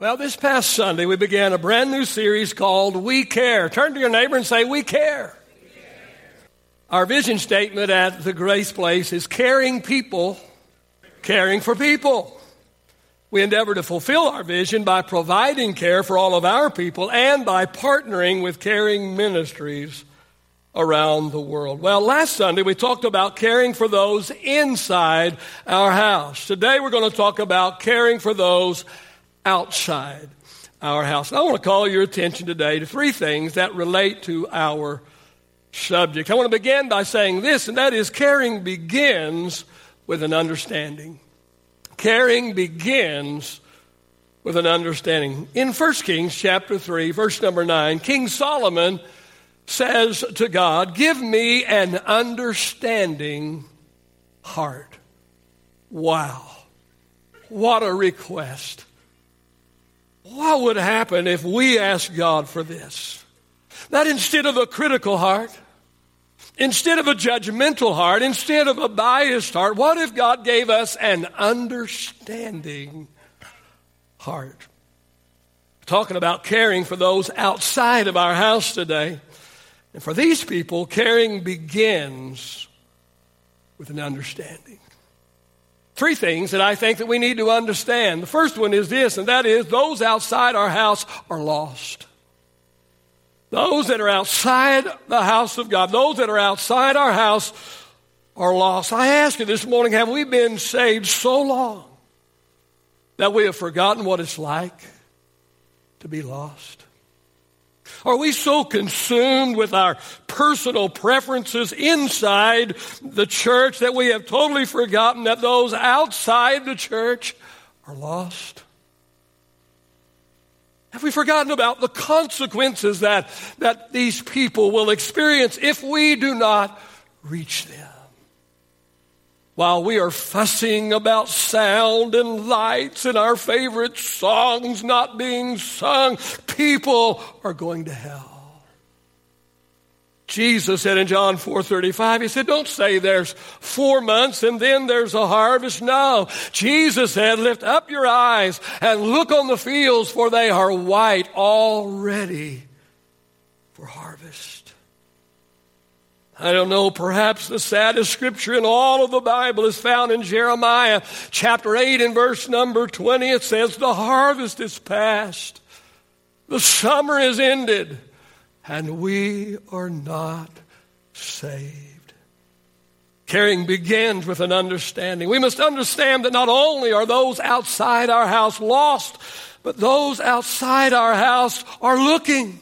Well, this past Sunday, we began a brand new series called We Care. Turn to your neighbor and say, We care. Our vision statement at the Grace Place is caring people, caring for people. We endeavor to fulfill our vision by providing care for all of our people and by partnering with caring ministries around the world. Well, last Sunday we talked about caring for those inside our house. Today we're going to talk about caring for those outside our house. And I want to call your attention today to three things that relate to our subject. I want to begin by saying this, and that is caring begins with an understanding. Caring begins with an understanding. In 1 Kings chapter 3, verse number 9, King Solomon says to God, Give me an understanding heart. Wow. What a request. What would happen if we asked God for this? That instead of a critical heart, instead of a judgmental heart, instead of a biased heart, what if God gave us an understanding heart? Talking about caring for those outside of our house today. And for these people, caring begins with an understanding. Three things that I think that we need to understand. The first one is this, and that is those outside our house are lost. Those that are outside the house of God, those that are outside our house are lost. I ask you this morning, have we been saved so long that we have forgotten what it's like to be lost? Are we so consumed with our personal preferences inside the church that we have totally forgotten that those outside the church are lost? Have we forgotten about the consequences that, that these people will experience if we do not reach them? While we are fussing about sound and lights and our favorite songs not being sung, people are going to hell. Jesus said in John 4:35 he said don't say there's 4 months and then there's a harvest. No. Jesus said lift up your eyes and look on the fields for they are white already for harvest. I don't know, perhaps the saddest scripture in all of the Bible is found in Jeremiah chapter 8 and verse number 20. It says, The harvest is past, the summer is ended, and we are not saved. Caring begins with an understanding. We must understand that not only are those outside our house lost, but those outside our house are looking.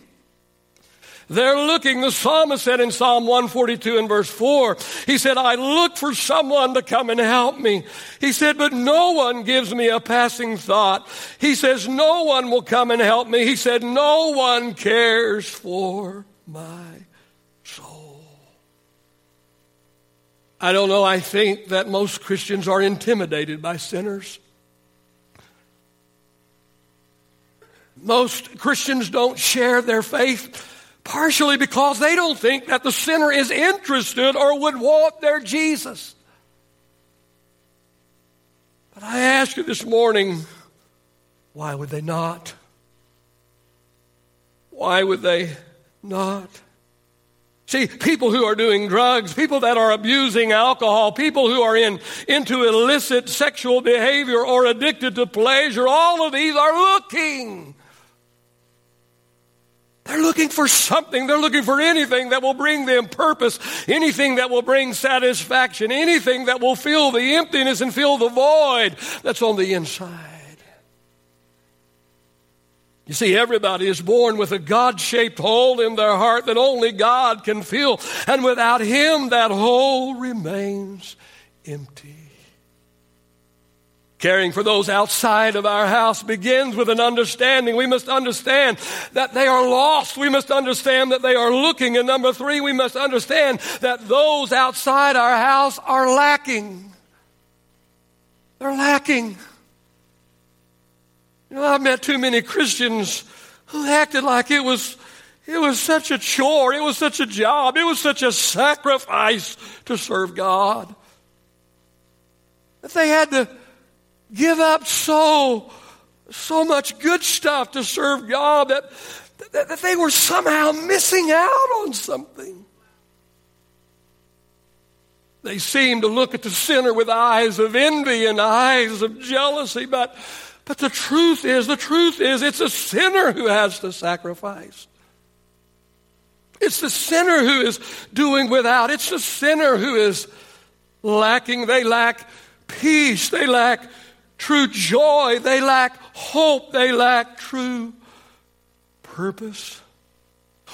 They're looking, the psalmist said in Psalm 142 and verse 4, he said, I look for someone to come and help me. He said, but no one gives me a passing thought. He says, no one will come and help me. He said, no one cares for my soul. I don't know, I think that most Christians are intimidated by sinners. Most Christians don't share their faith Partially because they don't think that the sinner is interested or would want their Jesus. But I ask you this morning, why would they not? Why would they not? See, people who are doing drugs, people that are abusing alcohol, people who are in, into illicit sexual behavior or addicted to pleasure, all of these are looking they're looking for something. They're looking for anything that will bring them purpose, anything that will bring satisfaction, anything that will fill the emptiness and fill the void that's on the inside. You see, everybody is born with a God shaped hole in their heart that only God can fill, and without Him, that hole remains empty. Caring for those outside of our house begins with an understanding. We must understand that they are lost. We must understand that they are looking. And number three, we must understand that those outside our house are lacking. They're lacking. You know, I've met too many Christians who acted like it was, it was such a chore, it was such a job, it was such a sacrifice to serve God. That they had to give up so, so much good stuff to serve God that, that, that they were somehow missing out on something. They seemed to look at the sinner with eyes of envy and eyes of jealousy, but, but the truth is, the truth is, it's a sinner who has to sacrifice. It's the sinner who is doing without. It's the sinner who is lacking. They lack peace. They lack true joy. They lack hope. They lack true purpose.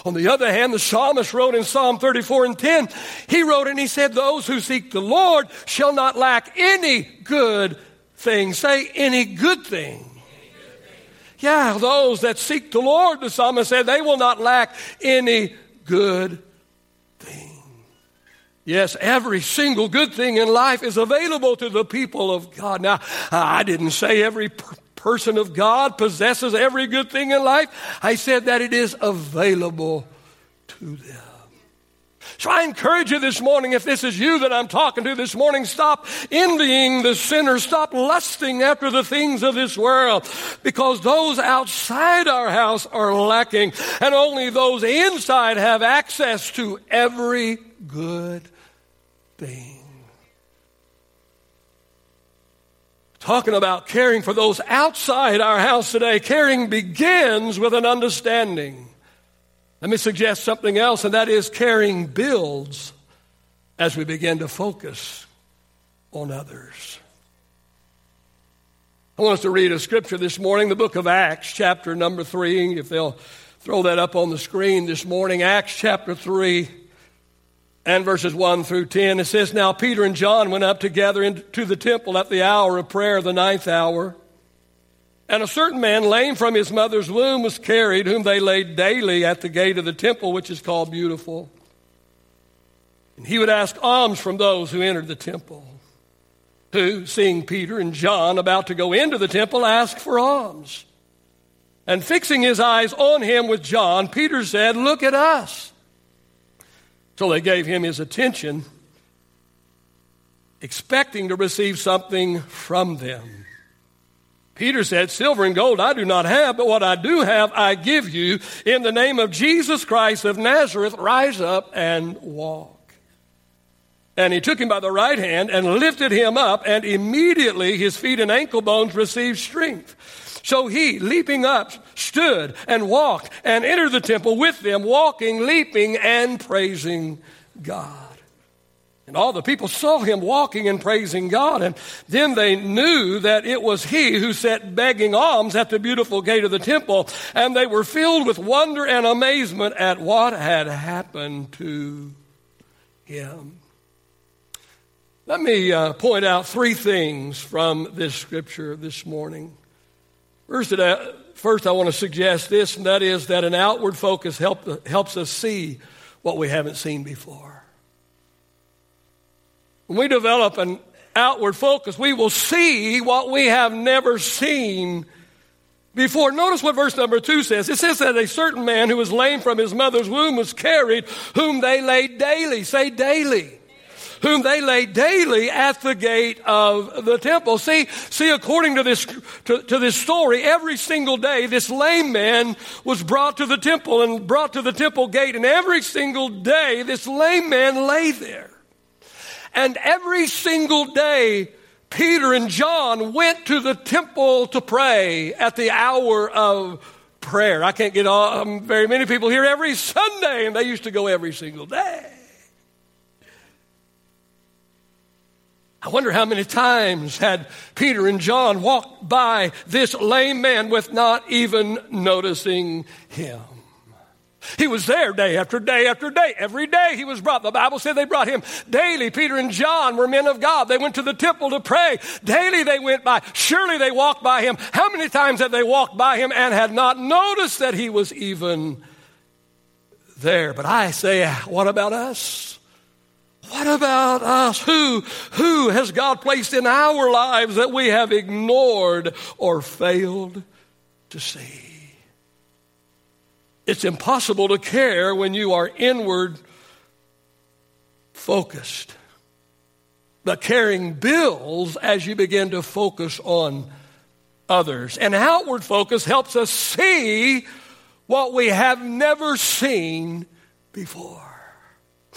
On the other hand, the psalmist wrote in Psalm 34 and 10, he wrote and he said, Those who seek the Lord shall not lack any good thing. Say, any good thing. Yeah, those that seek the Lord, the psalmist said, they will not lack any good. Yes, every single good thing in life is available to the people of God. Now, I didn't say every person of God possesses every good thing in life. I said that it is available to them. So I encourage you this morning, if this is you that I'm talking to this morning, stop envying the sinner. Stop lusting after the things of this world because those outside our house are lacking and only those inside have access to every good thing. talking about caring for those outside our house today. Caring begins with an understanding. Let me suggest something else, and that is caring builds as we begin to focus on others. I want us to read a scripture this morning, the book of Acts, chapter number three. If they'll throw that up on the screen this morning, Acts chapter three and verses 1 through 10. It says, Now Peter and John went up together into the temple at the hour of prayer, the ninth hour. And a certain man, lame from his mother's womb, was carried, whom they laid daily at the gate of the temple, which is called Beautiful. And he would ask alms from those who entered the temple, who, seeing Peter and John about to go into the temple, asked for alms. And fixing his eyes on him with John, Peter said, Look at us. So they gave him his attention, expecting to receive something from them. Peter said, Silver and gold I do not have, but what I do have I give you. In the name of Jesus Christ of Nazareth, rise up and walk. And he took him by the right hand and lifted him up, and immediately his feet and ankle bones received strength. So he, leaping up, stood and walked and entered the temple with them, walking, leaping, and praising God. And all the people saw him walking and praising God. And then they knew that it was he who sat begging alms at the beautiful gate of the temple. And they were filled with wonder and amazement at what had happened to him. Let me uh, point out three things from this scripture this morning. First, uh, first, I want to suggest this, and that is that an outward focus help, helps us see what we haven't seen before. When we develop an outward focus, we will see what we have never seen before. Notice what verse number two says. It says that a certain man who was lame from his mother's womb was carried, whom they laid daily. Say daily whom they lay daily at the gate of the temple. See, see, according to this, to, to this story, every single day this lame man was brought to the temple and brought to the temple gate, and every single day this lame man lay there. And every single day, Peter and John went to the temple to pray at the hour of prayer. I can't get all, um, very many people here every Sunday, and they used to go every single day. I wonder how many times had Peter and John walked by this lame man with not even noticing him. He was there day after day after day. Every day he was brought. The Bible said they brought him daily. Peter and John were men of God. They went to the temple to pray. Daily they went by. Surely they walked by him. How many times had they walked by him and had not noticed that he was even there? But I say, what about us? What about us? Who, who has God placed in our lives that we have ignored or failed to see? It's impossible to care when you are inward focused. But caring builds as you begin to focus on others. And outward focus helps us see what we have never seen before.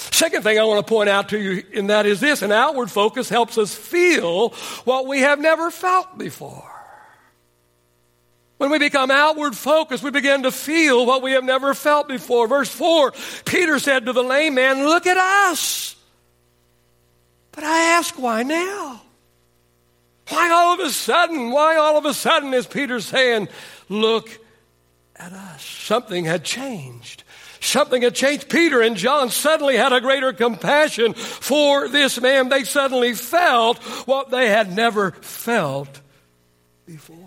Second thing I want to point out to you, and that is this an outward focus helps us feel what we have never felt before. When we become outward focused, we begin to feel what we have never felt before. Verse 4 Peter said to the lame man, Look at us. But I ask, why now? Why all of a sudden? Why all of a sudden is Peter saying, Look at us? Something had changed. Something had changed. Peter and John suddenly had a greater compassion for this man. They suddenly felt what they had never felt before.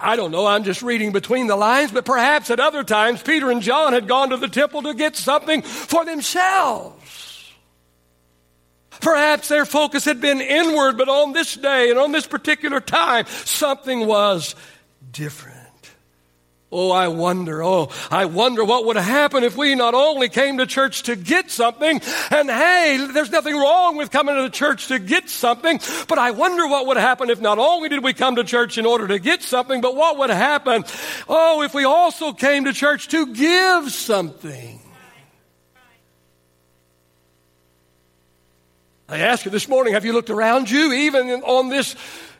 I don't know, I'm just reading between the lines, but perhaps at other times Peter and John had gone to the temple to get something for themselves. Perhaps their focus had been inward, but on this day and on this particular time, something was different. Oh, I wonder, oh, I wonder what would happen if we not only came to church to get something, and hey, there's nothing wrong with coming to the church to get something, but I wonder what would happen if not only did we come to church in order to get something, but what would happen, oh, if we also came to church to give something. I ask you this morning, have you looked around you, even on this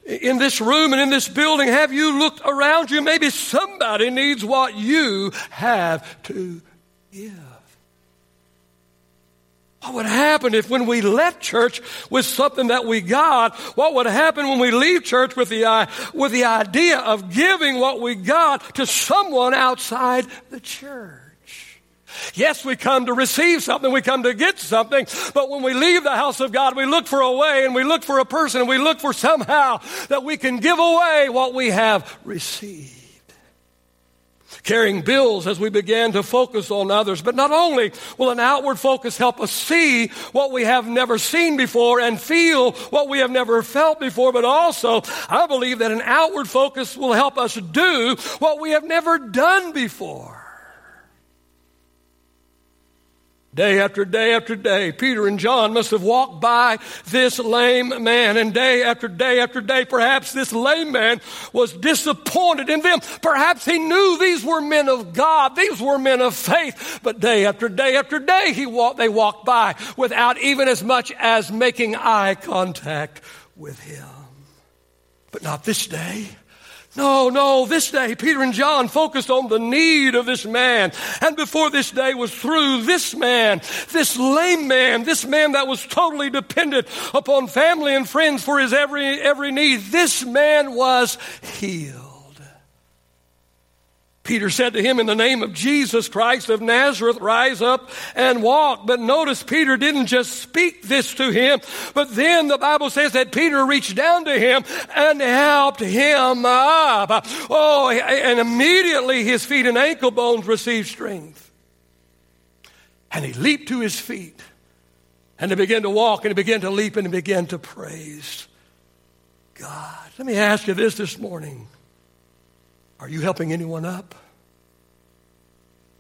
in this room and in this building, have you looked around you? Maybe somebody needs what you have to give. What would happen if when we left church with something that we got, what would happen when we leave church with the, uh, with the idea of giving what we got to someone outside the church? Yes, we come to receive something, we come to get something, but when we leave the house of God, we look for a way and we look for a person and we look for somehow that we can give away what we have received. Carrying bills as we began to focus on others. But not only will an outward focus help us see what we have never seen before and feel what we have never felt before, but also I believe that an outward focus will help us do what we have never done before. Day after day after day, Peter and John must have walked by this lame man, and day after day after day, perhaps this lame man was disappointed in them. Perhaps he knew these were men of God, these were men of faith, but day after day after day, he walked, they walked by without even as much as making eye contact with him. But not this day. No, no, this day Peter and John focused on the need of this man. And before this day was through, this man, this lame man, this man that was totally dependent upon family and friends for his every, every need, this man was healed. Peter said to him, In the name of Jesus Christ of Nazareth, rise up and walk. But notice Peter didn't just speak this to him, but then the Bible says that Peter reached down to him and helped him up. Oh, and immediately his feet and ankle bones received strength. And he leaped to his feet and he began to walk and he began to leap and he began to praise God. Let me ask you this this morning. Are you helping anyone up?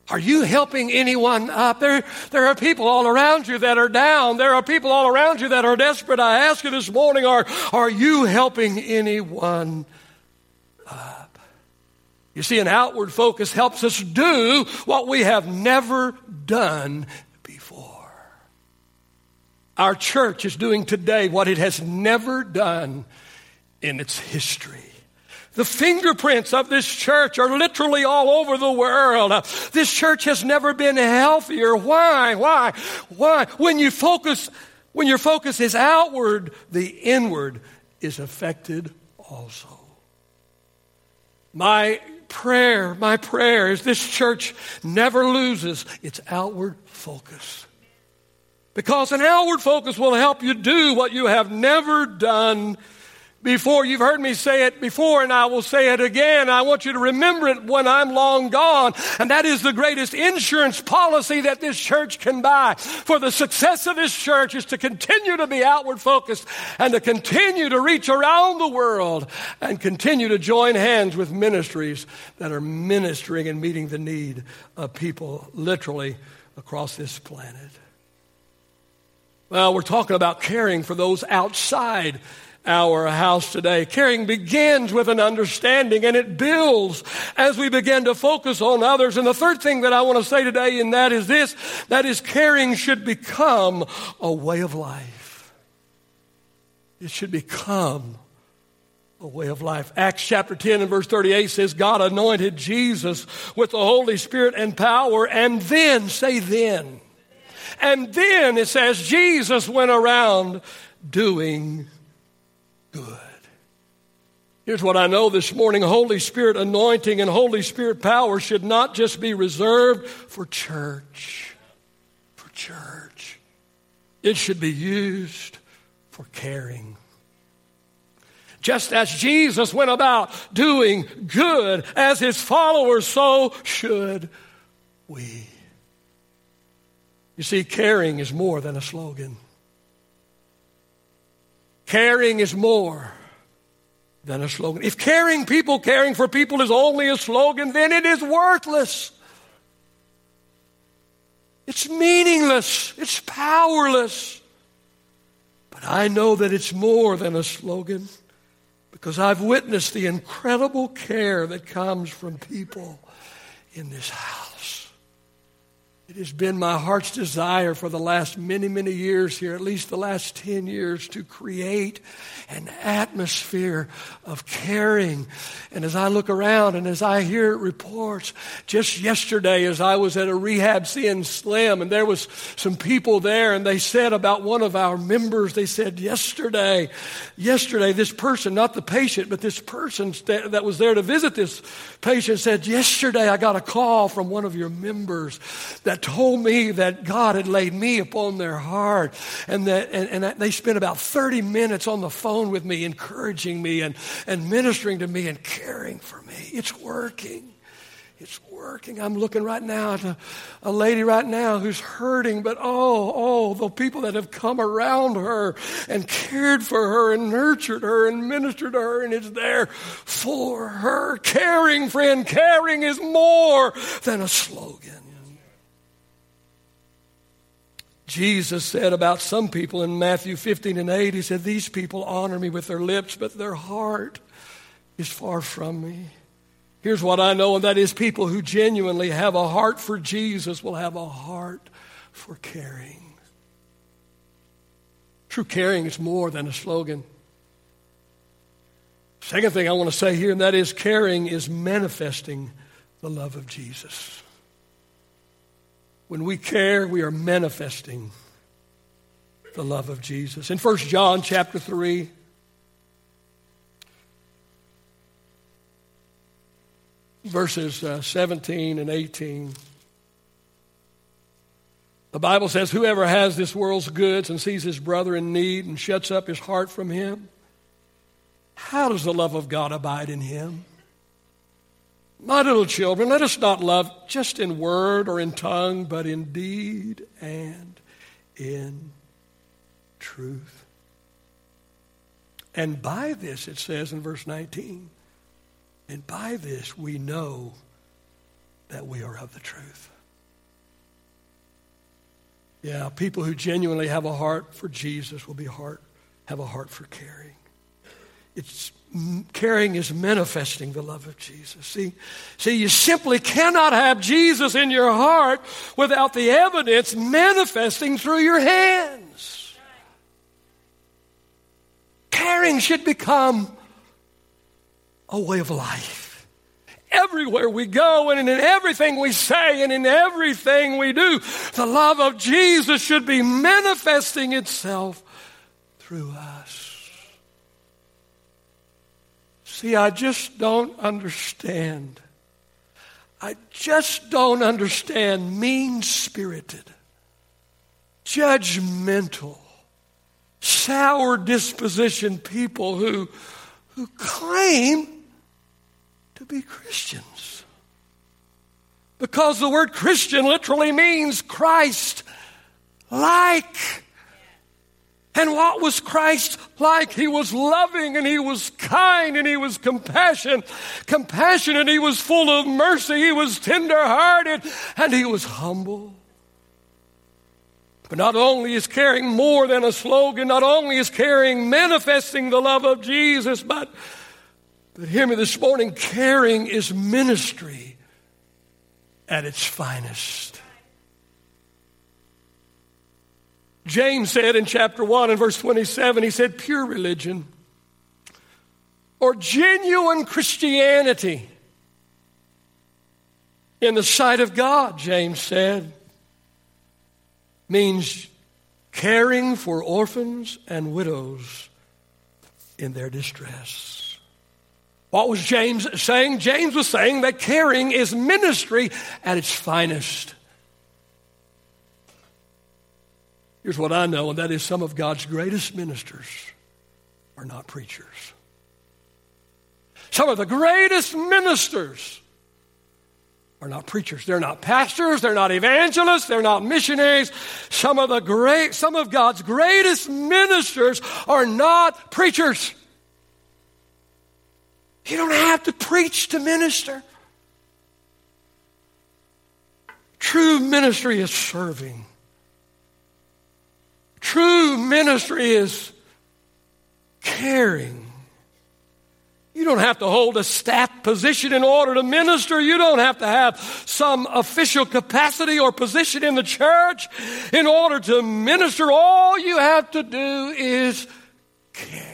Are you helping anyone up? There, there are people all around you that are down. There are people all around you that are desperate. I ask you this morning, are, are you helping anyone up? You see, an outward focus helps us do what we have never done before. Our church is doing today what it has never done in its history. The fingerprints of this church are literally all over the world. This church has never been healthier. Why? Why? Why? When you focus, when your focus is outward, the inward is affected also. My prayer, my prayer is this church never loses its outward focus. Because an outward focus will help you do what you have never done before. You've heard me say it before, and I will say it again. I want you to remember it when I'm long gone. And that is the greatest insurance policy that this church can buy. For the success of this church is to continue to be outward focused and to continue to reach around the world and continue to join hands with ministries that are ministering and meeting the need of people literally across this planet. Well, we're talking about caring for those outside our house today. Caring begins with an understanding and it builds as we begin to focus on others. And the third thing that I want to say today in that is this, that is caring should become a way of life. It should become a way of life. Acts chapter 10 and verse 38 says, God anointed Jesus with the Holy Spirit and power, and then, say then. And then it says, Jesus went around doing good. Here's what I know this morning Holy Spirit anointing and Holy Spirit power should not just be reserved for church. For church. It should be used for caring. Just as Jesus went about doing good as his followers, so should we. You see, caring is more than a slogan. Caring is more than a slogan. If caring people, caring for people is only a slogan, then it is worthless. It's meaningless. It's powerless. But I know that it's more than a slogan because I've witnessed the incredible care that comes from people in this house. It has been my heart's desire for the last many, many years here, at least the last 10 years, to create an atmosphere of caring. And as I look around and as I hear reports, just yesterday as I was at a rehab seeing Slim, and there was some people there, and they said about one of our members, they said, yesterday, yesterday, this person, not the patient, but this person that was there to visit this patient said, yesterday I got a call from one of your members that that told me that God had laid me upon their heart. And that, and, and they spent about 30 minutes on the phone with me, encouraging me and, and ministering to me and caring for me. It's working. It's working. I'm looking right now at a, a, lady right now who's hurting, but oh, oh, the people that have come around her and cared for her and nurtured her and ministered to her and is there for her. Caring, friend, caring is more than a slogan. Jesus said about some people in Matthew 15 and 8, He said, These people honor me with their lips, but their heart is far from me. Here's what I know, and that is people who genuinely have a heart for Jesus will have a heart for caring. True caring is more than a slogan. Second thing I want to say here, and that is caring is manifesting the love of Jesus. When we care, we are manifesting the love of Jesus. In 1 John chapter 3, verses uh, 17 and 18. The Bible says, Whoever has this world's goods and sees his brother in need and shuts up his heart from him, how does the love of God abide in him? My little children, let us not love just in word or in tongue, but in deed and in truth. And by this, it says in verse 19, and by this we know that we are of the truth. Yeah, people who genuinely have a heart for Jesus will be heart, have a heart for caring. It's caring is manifesting the love of Jesus. See, see, you simply cannot have Jesus in your heart without the evidence manifesting through your hands. Caring should become a way of life. Everywhere we go and in everything we say and in everything we do, the love of Jesus should be manifesting itself through us. See, I just don't understand. I just don't understand mean spirited, judgmental, sour disposition people who, who claim to be Christians. Because the word Christian literally means Christ like. And what was Christ like? He was loving and he was kind and he was compassion, compassionate. He was full of mercy. He was tenderhearted and he was humble. But not only is caring more than a slogan, not only is caring manifesting the love of Jesus, but, but hear me this morning, caring is ministry at its finest. James said in chapter 1 and verse 27, he said, pure religion or genuine Christianity in the sight of God, James said, means caring for orphans and widows in their distress. What was James saying? James was saying that caring is ministry at its finest. Here's what I know, and that is some of God's greatest ministers are not preachers. Some of the greatest ministers are not preachers. They're not pastors. They're not evangelists. They're not missionaries. Some of the great, some of God's greatest ministers are not preachers. You don't have to preach to minister. True ministry is serving. True ministry is caring. You don't have to hold a staff position in order to minister. You don't have to have some official capacity or position in the church in order to minister. All you have to do is care.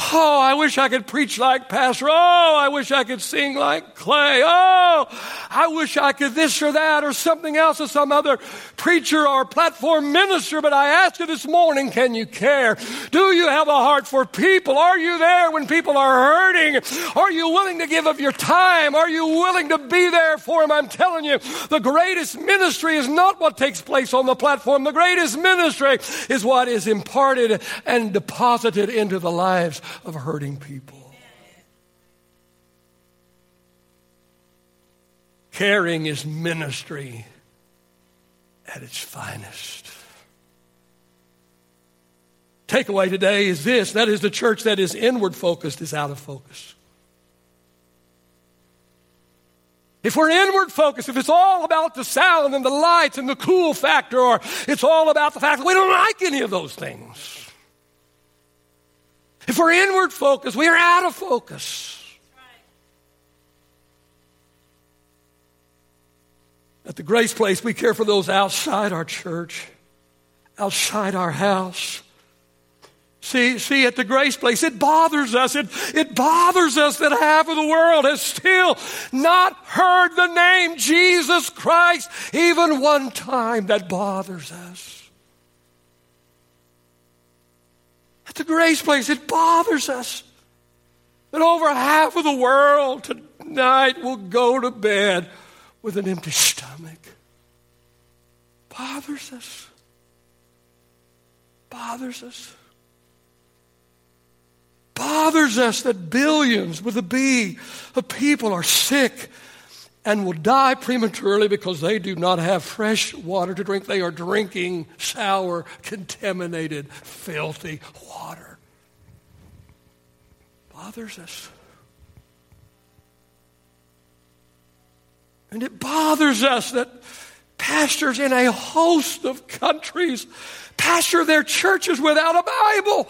Oh, I wish I could preach like Pastor. Oh, I wish I could sing like Clay. Oh, I wish I could this or that or something else or some other preacher or platform minister. But I ask you this morning, can you care? Do you have a heart for people? Are you there when people are hurting? Are you willing to give of your time? Are you willing to be there for them? I'm telling you, the greatest ministry is not what takes place on the platform. The greatest ministry is what is imparted and deposited into the lives of hurting people. Caring is ministry at its finest. Takeaway today is this that is, the church that is inward focused is out of focus. If we're inward focused, if it's all about the sound and the lights and the cool factor, or it's all about the fact that we don't like any of those things, if we're inward focused, we are out of focus. At the Grace Place, we care for those outside our church, outside our house. See, see, at the Grace Place, it bothers us. It, it bothers us that half of the world has still not heard the name Jesus Christ even one time. That bothers us. At the Grace Place, it bothers us that over half of the world tonight will go to bed with an empty stomach. Bothers us. Bothers us. Bothers us that billions with a B of people are sick and will die prematurely because they do not have fresh water to drink. They are drinking sour, contaminated, filthy water. Bothers us. And it bothers us that pastors in a host of countries pastor their churches without a Bible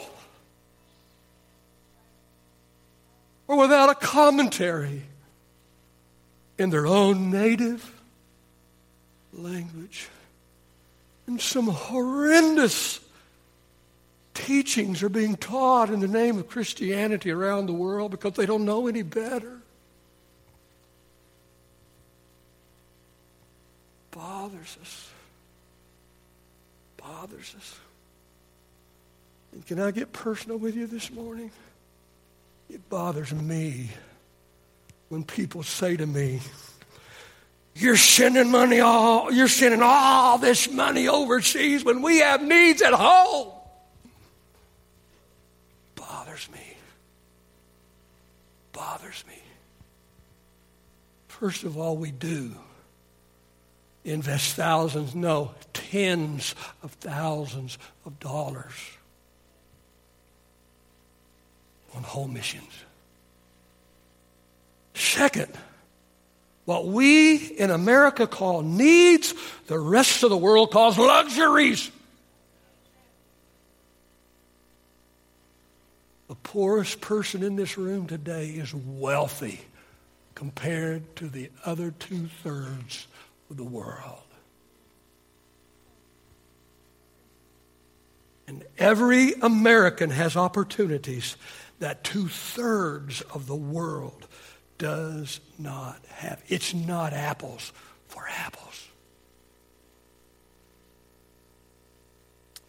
or without a commentary in their own native language. And some horrendous teachings are being taught in the name of Christianity around the world because they don't know any better. Bothers us. Bothers us. And can I get personal with you this morning? It bothers me when people say to me, you're sending money all, you're sending all this money overseas when we have needs at home. Bothers me. Bothers me. First of all, we do invest thousands, no, tens of thousands of dollars on home missions. Second, what we in America call needs, the rest of the world calls luxuries. The poorest person in this room today is wealthy compared to the other two thirds of the world. And every American has opportunities that two thirds of the world does not have. It's not apples for apples.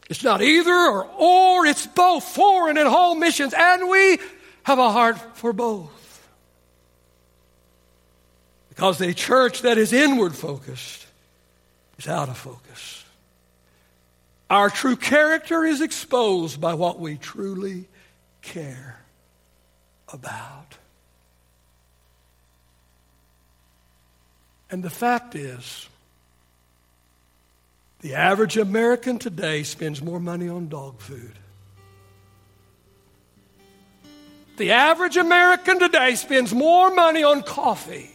It's not either or or, it's both foreign and home missions, and we have a heart for both. Because a church that is inward focused is out of focus. Our true character is exposed by what we truly care about. And the fact is, the average American today spends more money on dog food. The average American today spends more money on coffee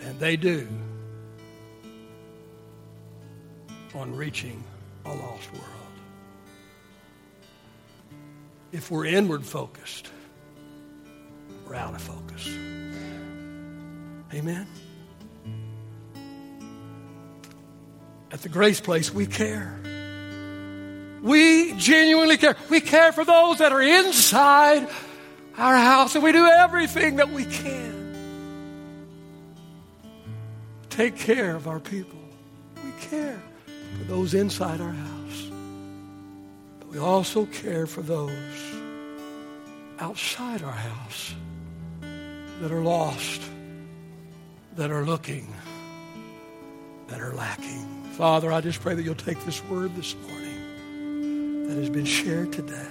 than they do on reaching a lost world. If we're inward focused, we're out of focus. Amen. At the Grace Place, we care. We genuinely care. We care for those that are inside our house, and we do everything that we can. Take care of our people. We care for those inside our house. But we also care for those outside our house that are lost, that are looking, that are lacking. Father, I just pray that you'll take this word this morning that has been shared today.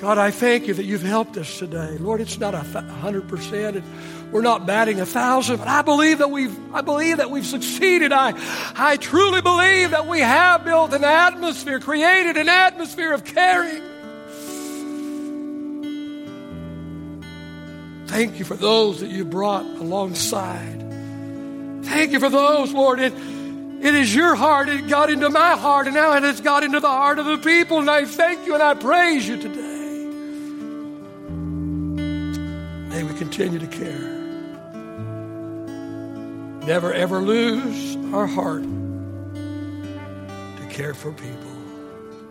God, I thank you that you've helped us today. Lord, it's not a hundred percent. We're not batting a thousand, but I believe that we've I believe that we've succeeded. I I truly believe that we have built an atmosphere, created an atmosphere of caring. Thank you for those that you brought alongside. Thank you for those, Lord. It, it is your heart. It got into my heart, and now it has got into the heart of the people. And I thank you and I praise you today. May we continue to care. Never ever lose our heart to care for people.